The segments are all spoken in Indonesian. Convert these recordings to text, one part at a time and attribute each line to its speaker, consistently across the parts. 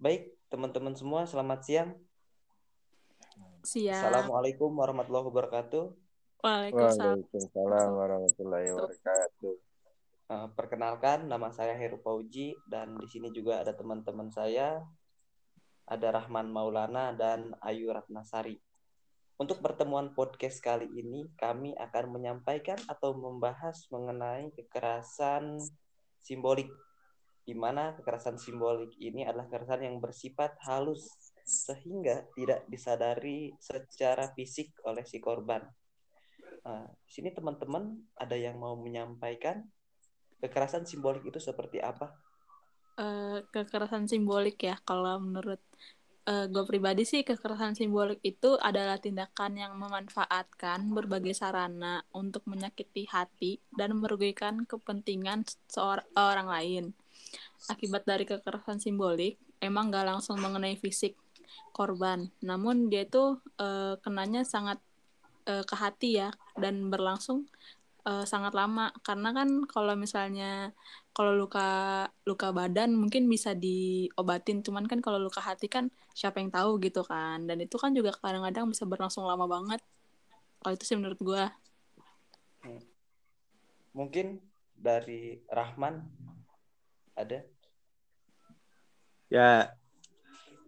Speaker 1: Baik, teman-teman semua, selamat siang.
Speaker 2: Siap.
Speaker 1: Assalamualaikum warahmatullahi wabarakatuh.
Speaker 2: Waalaikumsalam.
Speaker 3: Waalaikumsalam warahmatullahi wabarakatuh.
Speaker 1: Eh, perkenalkan, nama saya Heru Pauji dan di sini juga ada teman-teman saya, ada Rahman Maulana dan Ayu Ratnasari. Untuk pertemuan podcast kali ini, kami akan menyampaikan atau membahas mengenai kekerasan simbolik, di mana kekerasan simbolik ini adalah kekerasan yang bersifat halus sehingga tidak disadari secara fisik oleh si korban. Nah, di sini teman-teman ada yang mau menyampaikan kekerasan simbolik itu seperti apa?
Speaker 2: Uh, kekerasan simbolik ya, kalau menurut uh, gue pribadi sih kekerasan simbolik itu adalah tindakan yang memanfaatkan berbagai sarana untuk menyakiti hati dan merugikan kepentingan seorang lain. Akibat dari kekerasan simbolik, emang gak langsung mengenai fisik korban. Namun dia itu uh, kenanya sangat uh, ke hati ya dan berlangsung uh, sangat lama. Karena kan kalau misalnya kalau luka luka badan mungkin bisa diobatin. Cuman kan kalau luka hati kan siapa yang tahu gitu kan. Dan itu kan juga kadang-kadang bisa berlangsung lama banget. Kalau itu sih menurut gue
Speaker 1: hmm. mungkin dari Rahman ada
Speaker 3: ya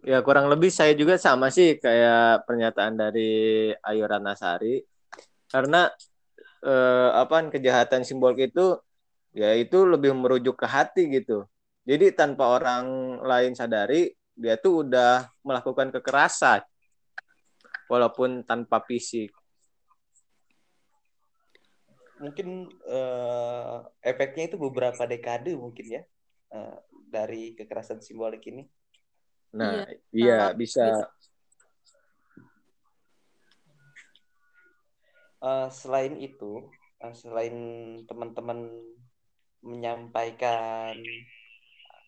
Speaker 3: Ya kurang lebih saya juga sama sih kayak pernyataan dari Ayu Ratnasari karena eh, apa kejahatan simbolik itu ya itu lebih merujuk ke hati gitu. Jadi tanpa orang lain sadari dia tuh udah melakukan kekerasan walaupun tanpa fisik.
Speaker 1: Mungkin eh, efeknya itu beberapa dekade mungkin ya eh, dari kekerasan simbolik ini.
Speaker 3: Nah, iya, iya bisa.
Speaker 1: Uh, selain itu, uh, selain teman-teman menyampaikan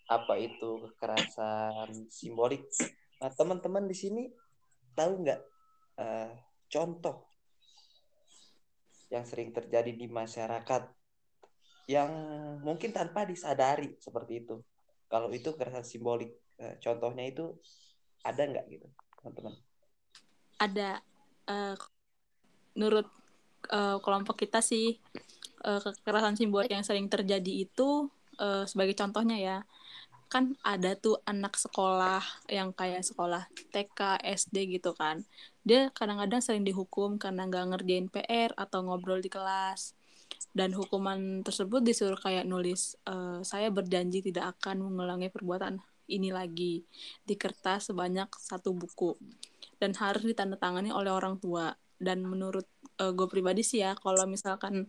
Speaker 1: apa itu kekerasan simbolik, nah, teman-teman di sini tahu nggak uh, contoh yang sering terjadi di masyarakat yang mungkin tanpa disadari seperti itu. Kalau itu kekerasan simbolik Eh, contohnya itu ada nggak gitu teman-teman
Speaker 2: ada uh, menurut uh, kelompok kita sih uh, kekerasan simbolik yang sering terjadi itu uh, sebagai contohnya ya kan ada tuh anak sekolah yang kayak sekolah TK, SD gitu kan. Dia kadang-kadang sering dihukum karena nggak ngerjain PR atau ngobrol di kelas. Dan hukuman tersebut disuruh kayak nulis, e, saya berjanji tidak akan mengulangi perbuatan ini lagi di kertas sebanyak satu buku. Dan harus ditandatangani oleh orang tua. Dan menurut uh, gue pribadi sih ya kalau misalkan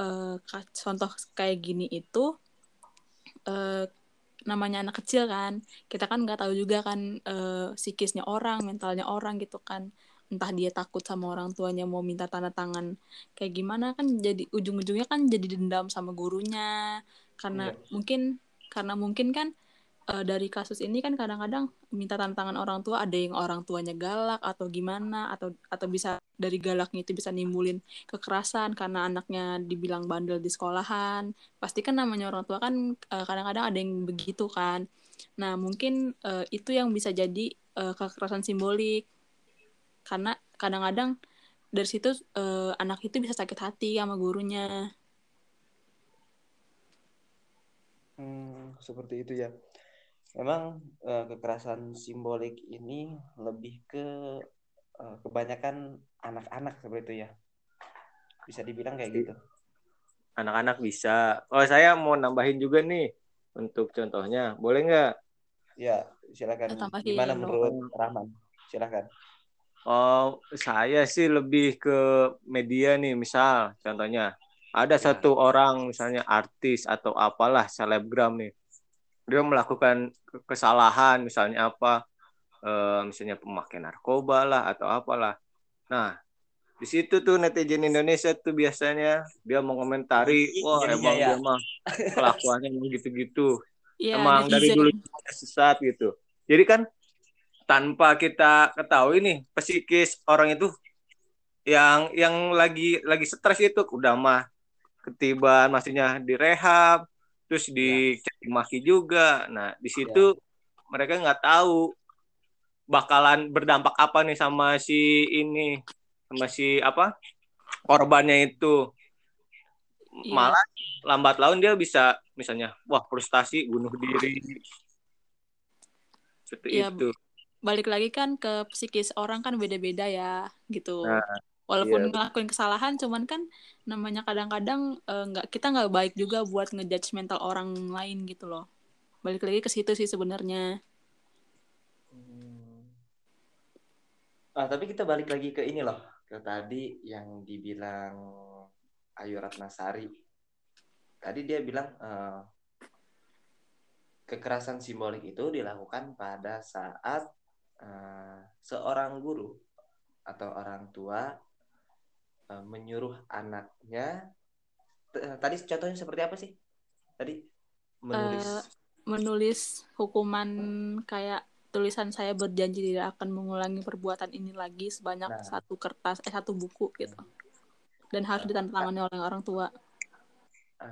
Speaker 2: uh, contoh kayak gini itu uh, namanya anak kecil kan kita kan nggak tahu juga kan uh, psikisnya orang mentalnya orang gitu kan entah dia takut sama orang tuanya mau minta tanda tangan kayak gimana kan jadi ujung-ujungnya kan jadi dendam sama gurunya. Karena iya. mungkin karena mungkin kan uh, dari kasus ini kan kadang-kadang minta tantangan orang tua ada yang orang tuanya galak atau gimana atau atau bisa dari galaknya itu bisa nimbulin kekerasan karena anaknya dibilang bandel di sekolahan. Pasti kan namanya orang tua kan uh, kadang-kadang ada yang begitu kan. Nah mungkin uh, itu yang bisa jadi uh, kekerasan simbolik karena kadang-kadang dari situ uh, anak itu bisa sakit hati sama gurunya.
Speaker 1: Hmm, seperti itu ya. Memang uh, kekerasan simbolik ini lebih ke uh, kebanyakan anak-anak seperti itu ya. Bisa dibilang kayak gitu.
Speaker 3: Anak-anak bisa. Oh saya mau nambahin juga nih untuk contohnya. Boleh nggak?
Speaker 1: Ya silakan. Gimana menurut Rahman? Silakan
Speaker 3: oh saya sih lebih ke media nih misal contohnya ada ya. satu orang misalnya artis atau apalah selebgram nih dia melakukan kesalahan misalnya apa e, misalnya pemakaian narkoba lah atau apalah nah di situ tuh netizen Indonesia tuh biasanya dia mengomentari wah emang ya. dia mah kelakuannya gitu-gitu ya, emang dari dulu sesat gitu jadi kan tanpa kita ketahui nih psikis orang itu yang yang lagi lagi stres itu udah mah ketiban maksudnya direhab terus iya. dicaci maki juga nah di situ ya. mereka nggak tahu bakalan berdampak apa nih sama si ini sama si apa korbannya itu
Speaker 2: Iya.
Speaker 3: malah lambat laun dia bisa misalnya wah frustasi bunuh diri seperti
Speaker 2: Iya,
Speaker 3: itu
Speaker 2: balik lagi kan ke psikis orang kan beda-beda ya gitu
Speaker 3: Nah,
Speaker 2: walaupun
Speaker 3: iya.
Speaker 2: ngelakuin kesalahan cuman kan namanya kadang-kadang eh, nggak kita nggak baik juga buat ngejudge mental orang lain gitu loh balik lagi ke situ sih sebenarnya
Speaker 1: Hmm. Ah, tapi kita balik lagi ke ini loh, ke tadi yang dibilang Ayu Ratnasari. Tadi dia bilang eh, kekerasan simbolik itu dilakukan pada saat eh, seorang guru atau orang tua eh, menyuruh anaknya. T- Tadi contohnya seperti apa sih? Tadi menulis.
Speaker 2: Eh, menulis hukuman kayak tulisan saya berjanji tidak akan mengulangi perbuatan ini lagi sebanyak
Speaker 1: Nah.
Speaker 2: satu kertas eh satu buku gitu dan harus ditandatangani oleh orang tua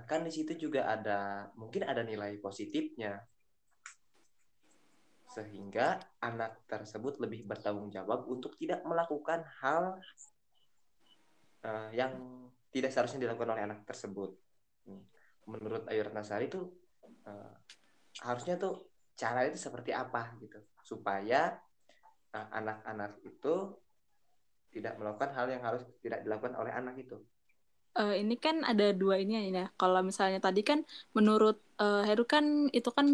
Speaker 1: kan di situ juga ada mungkin ada nilai positifnya sehingga anak tersebut lebih bertanggung jawab untuk tidak melakukan hal eh, yang tidak seharusnya dilakukan oleh anak tersebut. Menurut Ayu Ratnasari itu eh, harusnya tuh cara itu seperti apa gitu supaya eh, anak-anak itu tidak melakukan hal yang harus tidak dilakukan oleh anak itu.
Speaker 2: Eh, ini kan ada dua ini ya. Kalau misalnya tadi kan menurut eh, Heru kan itu kan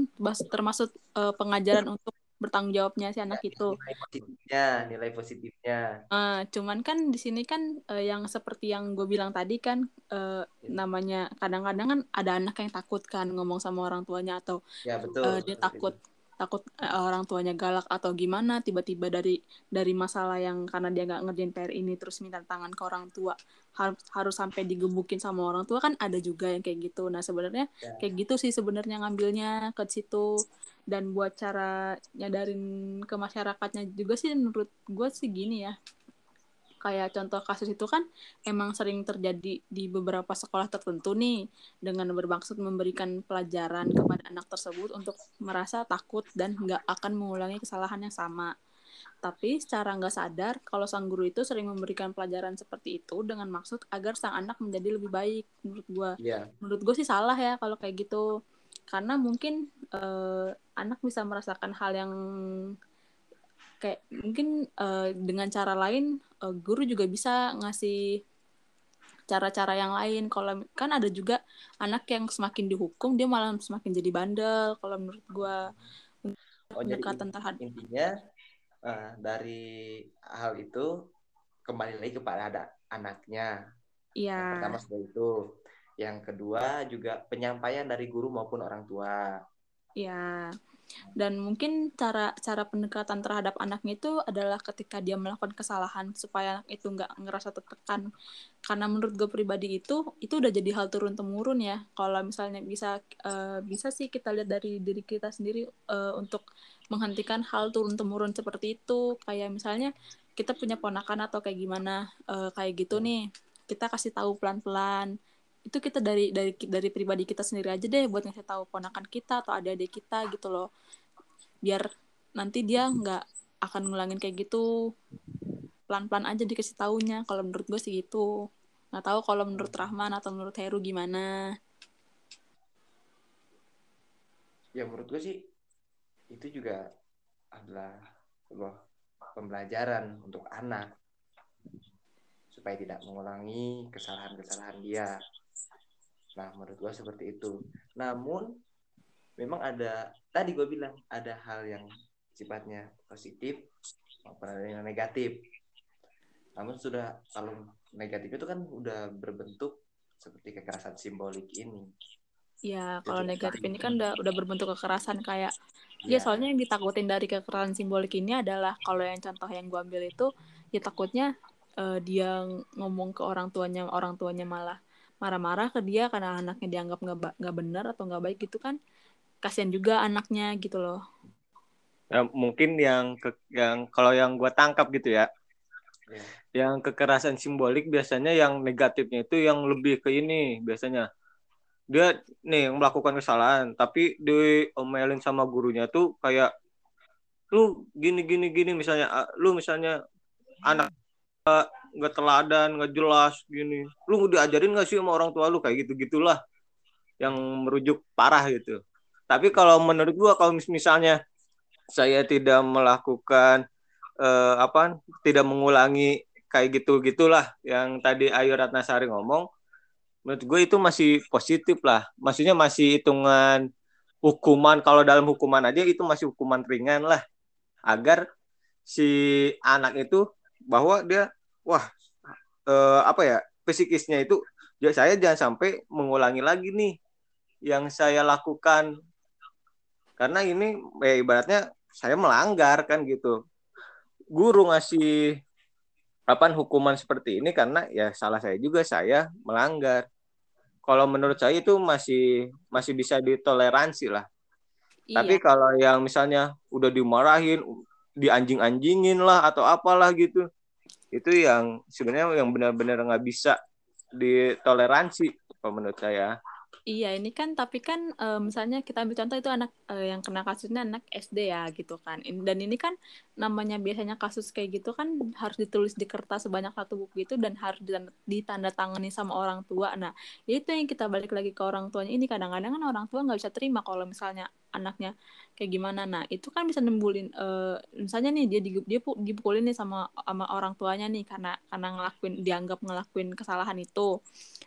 Speaker 2: termasuk eh, pengajaran untuk bertanggung jawabnya si anak itu.
Speaker 1: Nilai positifnya, nilai positifnya.
Speaker 2: Eh, cuman kan di sini kan eh, yang seperti yang gue bilang tadi kan eh, namanya kadang-kadang kan ada anak yang takut kan ngomong sama orang tuanya atau
Speaker 1: Ya betul.
Speaker 2: eh, dia takut
Speaker 1: itu.
Speaker 2: Takut eh, orang tuanya galak atau gimana tiba-tiba dari dari masalah yang karena dia nggak ngerjain PR ini terus minta tangan ke orang tua harus harus sampai digebukin sama orang tua kan ada juga yang kayak gitu. Nah sebenarnya
Speaker 1: Ya.
Speaker 2: kayak gitu sih sebenarnya ngambilnya ke situ. Dan buat cara nyadarin ke masyarakatnya juga sih menurut gue sih gini ya kayak contoh kasus itu kan emang sering terjadi di beberapa sekolah tertentu nih dengan bermaksud memberikan pelajaran kepada anak tersebut untuk merasa takut dan nggak akan mengulangi kesalahan yang sama. Tapi secara nggak sadar, kalau sang guru itu sering memberikan pelajaran seperti itu dengan maksud agar sang anak menjadi lebih baik. Menurut gue,
Speaker 1: Iya.
Speaker 2: menurut gue sih salah ya kalau kayak gitu. Karena mungkin eh, anak bisa merasakan hal yang kayak mungkin eh, dengan cara lain eh, guru juga bisa ngasih cara-cara yang lain. Kalau kan ada juga anak yang semakin dihukum dia malah semakin jadi bandel. Kalau menurut gua
Speaker 1: Oh,
Speaker 2: pendekatan terhadap
Speaker 1: intinya eh, dari hal itu kembali lagi kepada ada anaknya. Yang
Speaker 2: ya
Speaker 1: pertama seperti itu. Yang kedua juga penyampaian dari guru maupun orang tua.
Speaker 2: ya dan mungkin cara cara pendekatan terhadap anaknya itu adalah ketika dia melakukan kesalahan supaya anak itu nggak ngerasa tertekan. Karena menurut gue pribadi itu itu udah jadi hal turun temurun ya. Kalau misalnya bisa eh, bisa sih kita lihat dari diri kita sendiri eh, untuk menghentikan hal turun temurun seperti itu. Kayak misalnya kita punya ponakan atau kayak gimana eh, kayak gitu nih. Kita kasih tahu pelan pelan itu kita dari dari dari pribadi kita sendiri aja deh buat ngasih tahu ponakan kita atau adik-adik kita gitu loh. Biar nanti dia nggak akan ngulangin kayak gitu. Pelan-pelan aja dikasih taunya. Kalau menurut gue sih gitu. Nggak tahu kalau menurut Rahman atau menurut Heru gimana.
Speaker 1: Ya menurut gue sih itu juga adalah sebuah pembelajaran untuk anak supaya tidak mengulangi kesalahan-kesalahan dia. Nah, menurut gue seperti itu. Namun memang ada tadi gue bilang ada hal yang sifatnya positif maupun ada yang negatif. Namun sudah kalau negatif itu kan udah berbentuk seperti kekerasan simbolik ini.
Speaker 2: ya kalau
Speaker 1: Jadi,
Speaker 2: negatif
Speaker 1: tadi-
Speaker 2: ini kan udah udah berbentuk kekerasan kayak
Speaker 1: Ya,
Speaker 2: ya soalnya yang ditakutin dari kekerasan simbolik ini adalah kalau yang contoh yang gue ambil itu ya takutnya eh, dia ngomong ke orang tuanya orang tuanya malah marah-marah ke dia karena anaknya dianggap nggak nggak benar atau nggak baik gitu kan kasihan juga anaknya gitu loh
Speaker 3: Ya, mungkin yang ke, yang kalau yang gua tangkap gitu ya,
Speaker 1: ya.
Speaker 3: yang kekerasan simbolik biasanya yang negatifnya itu yang lebih ke ini biasanya. Dia nih yang melakukan kesalahan, tapi diomelin sama gurunya tuh kayak lu gini gini gini misalnya lu misalnya anak nggak teladan nggak jelas gini. Lu diajarin nggak sih sama orang tua lu? Kayak gitu gitulah yang merujuk parah gitu. Tapi kalau menurut gua kalau misalnya saya tidak melakukan eh, apa tidak mengulangi kayak gitu gitulah yang tadi Ayu Ratnasari ngomong menurut gue itu masih positif lah. Maksudnya masih hitungan hukuman. Kalau dalam hukuman aja itu masih hukuman ringan lah. Agar si anak itu bahwa dia wah eh, apa ya psikisnya itu ya saya jangan sampai mengulangi lagi nih yang saya lakukan karena ini ya ibaratnya saya melanggar kan gitu guru ngasih apa hukuman seperti ini karena ya salah saya juga saya melanggar kalau menurut saya itu masih masih bisa ditoleransi lah. Iya. Tapi kalau yang misalnya udah dimarahin, dianjing-anjingin lah atau apalah gitu, itu yang sebenarnya yang benar-benar nggak bisa ditoleransi menurut saya.
Speaker 2: Iya, ini kan tapi kan e, misalnya kita ambil contoh itu anak e, yang kena kasusnya anak SD ya gitu kan. Dan ini kan namanya biasanya kasus kayak gitu kan harus ditulis di kertas sebanyak satu buku itu dan harus ditandatangani sama orang tua. Nah, itu yang kita balik lagi ke orang tuanya. Ini kadang-kadang kan orang tua nggak bisa terima kalau misalnya anaknya kayak gimana. Nah, itu kan bisa nembulin e, misalnya nih dia dia dipukulin nih sama sama orang tuanya nih karena karena ngelakuin dianggap ngelakuin kesalahan itu.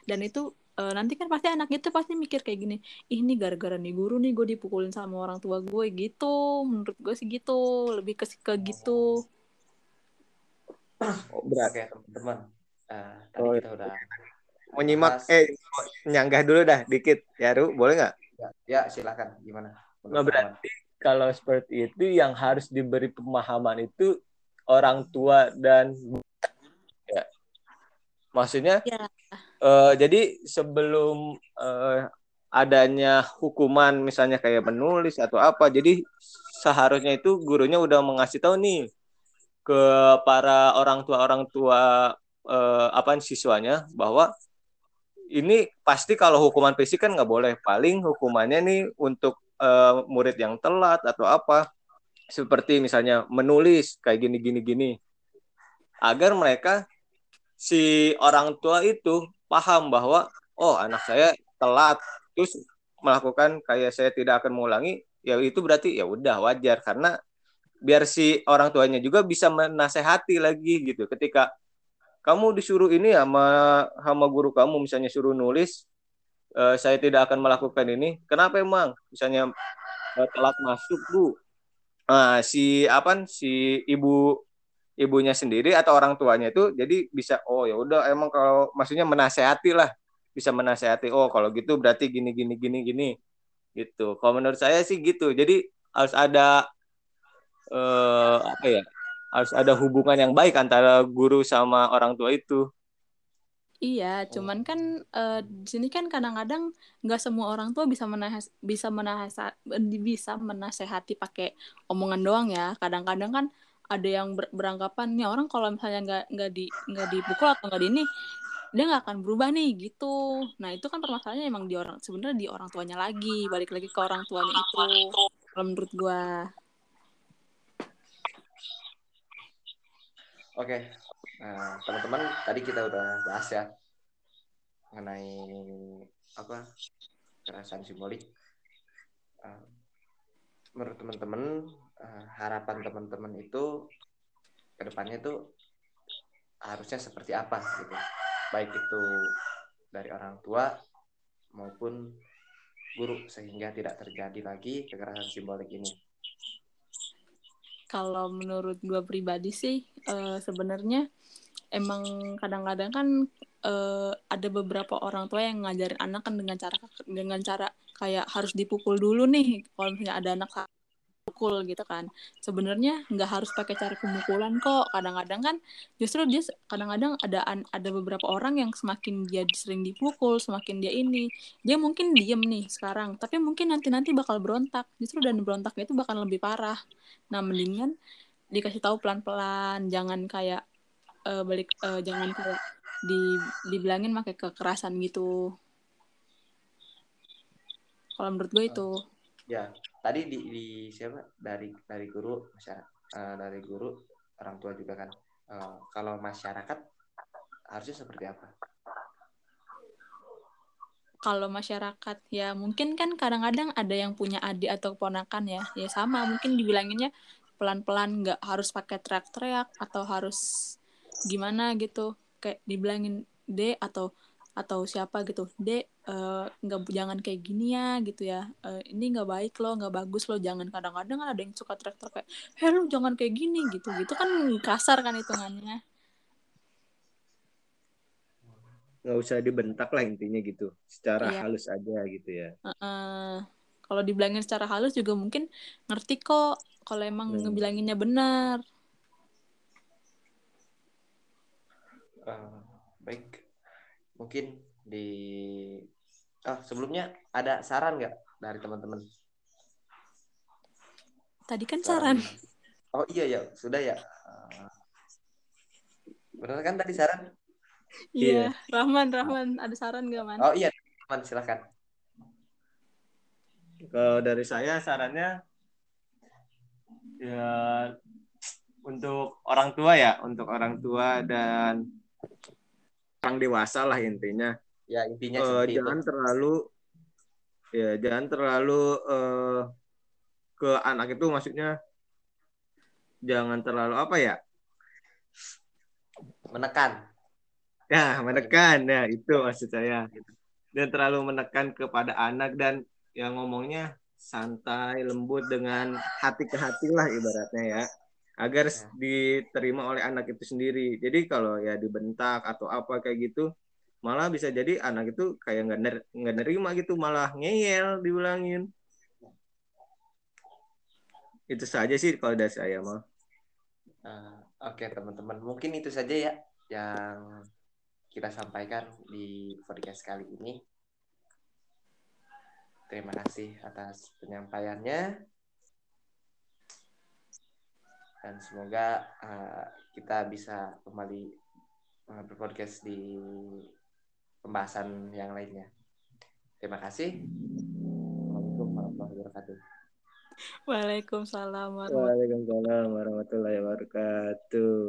Speaker 2: Dan itu uh, nanti kan pasti anak itu pasti mikir kayak gini ini gara-gara nih guru nih gue dipukulin sama orang tua gue gitu. Menurut gue sih gitu lebih ke ke gitu.
Speaker 1: Oh, berarti ya teman-teman. Uh, tadi oh, kita udah
Speaker 3: mau nyimak eh nyanggah dulu dah dikit. Ya Ru boleh nggak?
Speaker 1: Ya, ya silakan. Gimana?
Speaker 3: Nah, berarti kalau seperti itu yang harus diberi pemahaman itu orang tua dan ya. Maksudnya ya uh, jadi sebelum uh, adanya hukuman misalnya kayak menulis atau apa jadi seharusnya itu gurunya udah mengasih tahu nih ke para orang tua orang tua uh, apa siswanya bahwa ini pasti kalau hukuman fisik kan nggak boleh. Paling hukumannya nih untuk uh, murid yang telat atau apa. Seperti misalnya menulis kayak gini gini gini. Agar mereka si orang tua itu paham bahwa oh anak saya telat terus melakukan kayak saya tidak akan mengulangi ya itu berarti ya udah wajar. Karena biar si orang tuanya juga bisa menasehati lagi gitu. Ketika kamu disuruh ini sama sama guru kamu misalnya suruh nulis e, saya tidak akan melakukan ini kenapa emang? Misalnya e, telat masuk bu. Nah, si apa si ibu ibunya sendiri atau orang tuanya itu jadi bisa oh ya udah emang kalau maksudnya menasehati lah. Bisa menasehati oh kalau gitu berarti gini gini gini gini. Gitu. Kalau menurut saya sih gitu. Jadi harus ada eh, apa ya harus ada hubungan yang baik antara guru sama orang tua itu.
Speaker 2: Iya, cuman kan uh, di sini kan kadang-kadang nggak semua orang tua bisa menahas bisa menahas bisa menasehati pakai omongan doang ya. Kadang-kadang kan ada yang ber beranggapan nih orang kalau misalnya nggak nggak di nggak dipukul atau nggak di ini dia nggak akan berubah nih gitu. Nah itu kan permasalahannya emang di orang sebenarnya di orang tuanya lagi balik lagi ke orang tuanya itu kalau menurut gua.
Speaker 1: Oke nah teman-teman tadi kita udah bahas ya mengenai apa kekerasan simbolik. Uh, menurut teman-teman uh, harapan teman-teman itu ke depannya itu harusnya seperti apa gitu. Baik itu dari orang tua maupun guru sehingga tidak terjadi lagi kekerasan simbolik ini.
Speaker 2: Kalau menurut gue pribadi sih uh, sebenarnya emang kadang-kadang kan uh, ada beberapa orang tua yang ngajarin anak kan dengan cara dengan cara kayak harus dipukul dulu nih. Kalau misalnya ada anak pukul gitu kan. Sebenarnya nggak harus pakai cara pemukulan kok. Kadang-kadang kan justru dia kadang-kadang ada ada beberapa orang yang semakin dia sering dipukul semakin dia ini. Dia mungkin diem nih sekarang tapi mungkin nanti nanti bakal berontak. Justru dan berontaknya itu bakal lebih parah. Nah mendingan dikasih tahu pelan-pelan. Jangan kayak uh, balik uh, jangan kayak di dibilangin pakai kekerasan gitu. Kalau menurut gue itu
Speaker 1: ya tadi di, di siapa? Dari dari guru masyarakat uh, dari guru orang tua juga kan. Uh, kalau masyarakat harusnya seperti apa?
Speaker 2: Kalau masyarakat ya mungkin kan kadang-kadang ada yang punya adik atau ponakan ya. Ya sama mungkin dibilanginnya pelan-pelan nggak harus pakai teriak-teriak atau harus gimana gitu. Kayak dibilangin D atau atau siapa gitu. D uh, nggak jangan kayak gini ya gitu ya. Uh, ini nggak baik loh nggak bagus loh. Jangan kadang-kadang ada yang suka teriak-teriak kayak heh lu jangan kayak gini gitu. Gitu kan kasar kan hitungannya.
Speaker 3: Nggak usah dibentak lah intinya gitu. Secara iya. halus aja gitu ya. Uh,
Speaker 2: uh, kalau dibilangin secara halus juga mungkin ngerti kok kalau emang hmm. ngebilanginnya benar.
Speaker 1: Uh, mungkin di oh sebelumnya ada saran nggak dari teman-teman
Speaker 2: tadi kan saran, saran.
Speaker 1: oh iya ya sudah ya benar kan tadi saran
Speaker 2: Iya, yeah. Rahman, Rahman, ada saran gak, Man?
Speaker 1: Oh iya, Rahman, silakan.
Speaker 3: Kalau dari saya sarannya ya untuk orang tua ya, untuk orang tua dan orang dewasa lah intinya.
Speaker 1: Ya intinya
Speaker 3: uh, jangan itu. terlalu ya jangan terlalu uh, ke anak itu maksudnya jangan terlalu apa ya
Speaker 1: menekan
Speaker 3: Ya, menekan. Ya, itu maksud saya. Dan terlalu menekan kepada anak dan yang ngomongnya santai, lembut dengan hati ke hati lah ibaratnya ya. Agar ya. diterima oleh anak itu sendiri. Jadi kalau ya dibentak atau apa kayak gitu, malah bisa jadi anak itu kayak nggak ner nggak nerima gitu, malah ngeyel diulangin. Itu saja sih kalau dari saya mah.
Speaker 1: Uh, Oke okay, teman-teman, mungkin itu saja ya yang kita sampaikan di podcast kali ini. Terima kasih atas penyampaiannya. Dan semoga uh, kita bisa kembali uh, berpodcast di pembahasan yang lainnya. Terima kasih. Assalamualaikum warahmatullahi wabarakatuh.
Speaker 2: Waalaikumsalam
Speaker 3: warahmatullahi wabarakatuh.